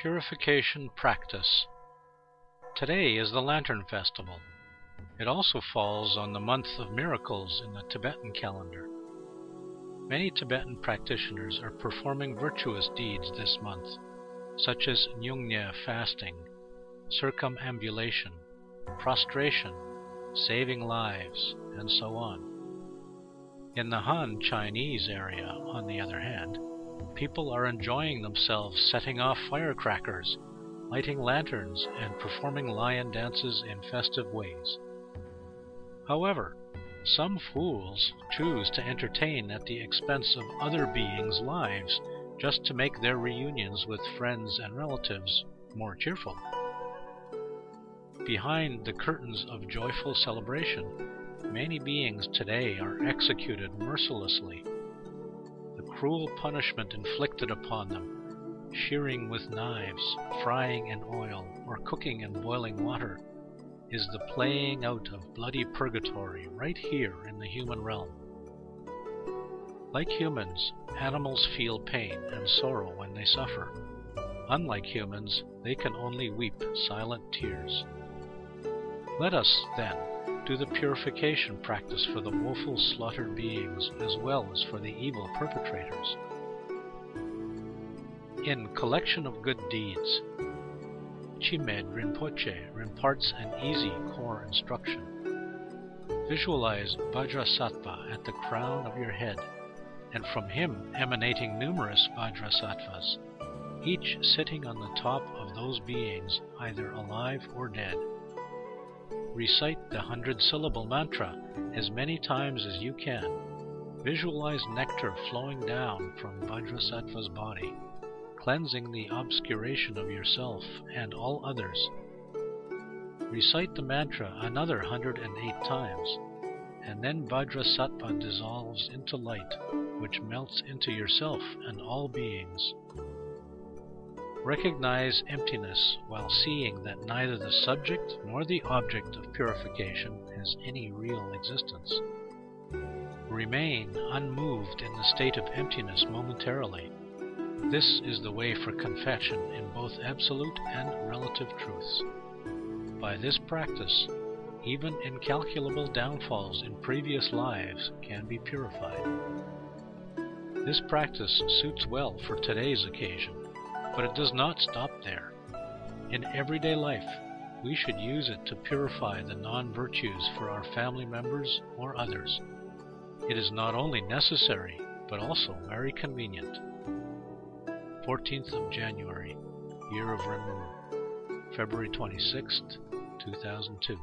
Purification Practice Today is the Lantern Festival. It also falls on the month of miracles in the Tibetan calendar. Many Tibetan practitioners are performing virtuous deeds this month, such as Nyungnya fasting, circumambulation, prostration, saving lives, and so on. In the Han Chinese area, on the other hand, people are enjoying themselves setting off firecrackers, lighting lanterns, and performing lion dances in festive ways. However, some fools choose to entertain at the expense of other beings' lives just to make their reunions with friends and relatives more cheerful. Behind the curtains of joyful celebration, many beings today are executed mercilessly cruel punishment inflicted upon them, shearing with knives, frying in oil, or cooking in boiling water, is the playing out of bloody purgatory right here in the human realm. Like humans, animals feel pain and sorrow when they suffer. Unlike humans, they can only weep silent tears. Let us, then, do the purification practice for the woeful slaughtered beings as well as for the evil perpetrators. In Collection of Good Deeds, Chimed Rinpoche imparts an easy core instruction. Visualize Vajrasattva at the crown of your head, and from him emanating numerous Vajrasattvas, each sitting on the top of those beings, either alive or dead. Recite the hundred syllable mantra as many times as you can. Visualize nectar flowing down from Vajrasattva's body, cleansing the obscuration of yourself and all others. Recite the mantra another hundred and eight times, and then Vajrasattva dissolves into light, which melts into yourself and all beings. Recognize emptiness while seeing that neither the subject nor the object of purification has any real existence. Remain unmoved in the state of emptiness momentarily. This is the way for confession in both absolute and relative truths. By this practice, even incalculable downfalls in previous lives can be purified. This practice suits well for today's occasion but it does not stop there. In everyday life, we should use it to purify the non virtues for our family members or others. It is not only necessary, but also very convenient. 14th of January, Year of Renwu, February 26th, 2002.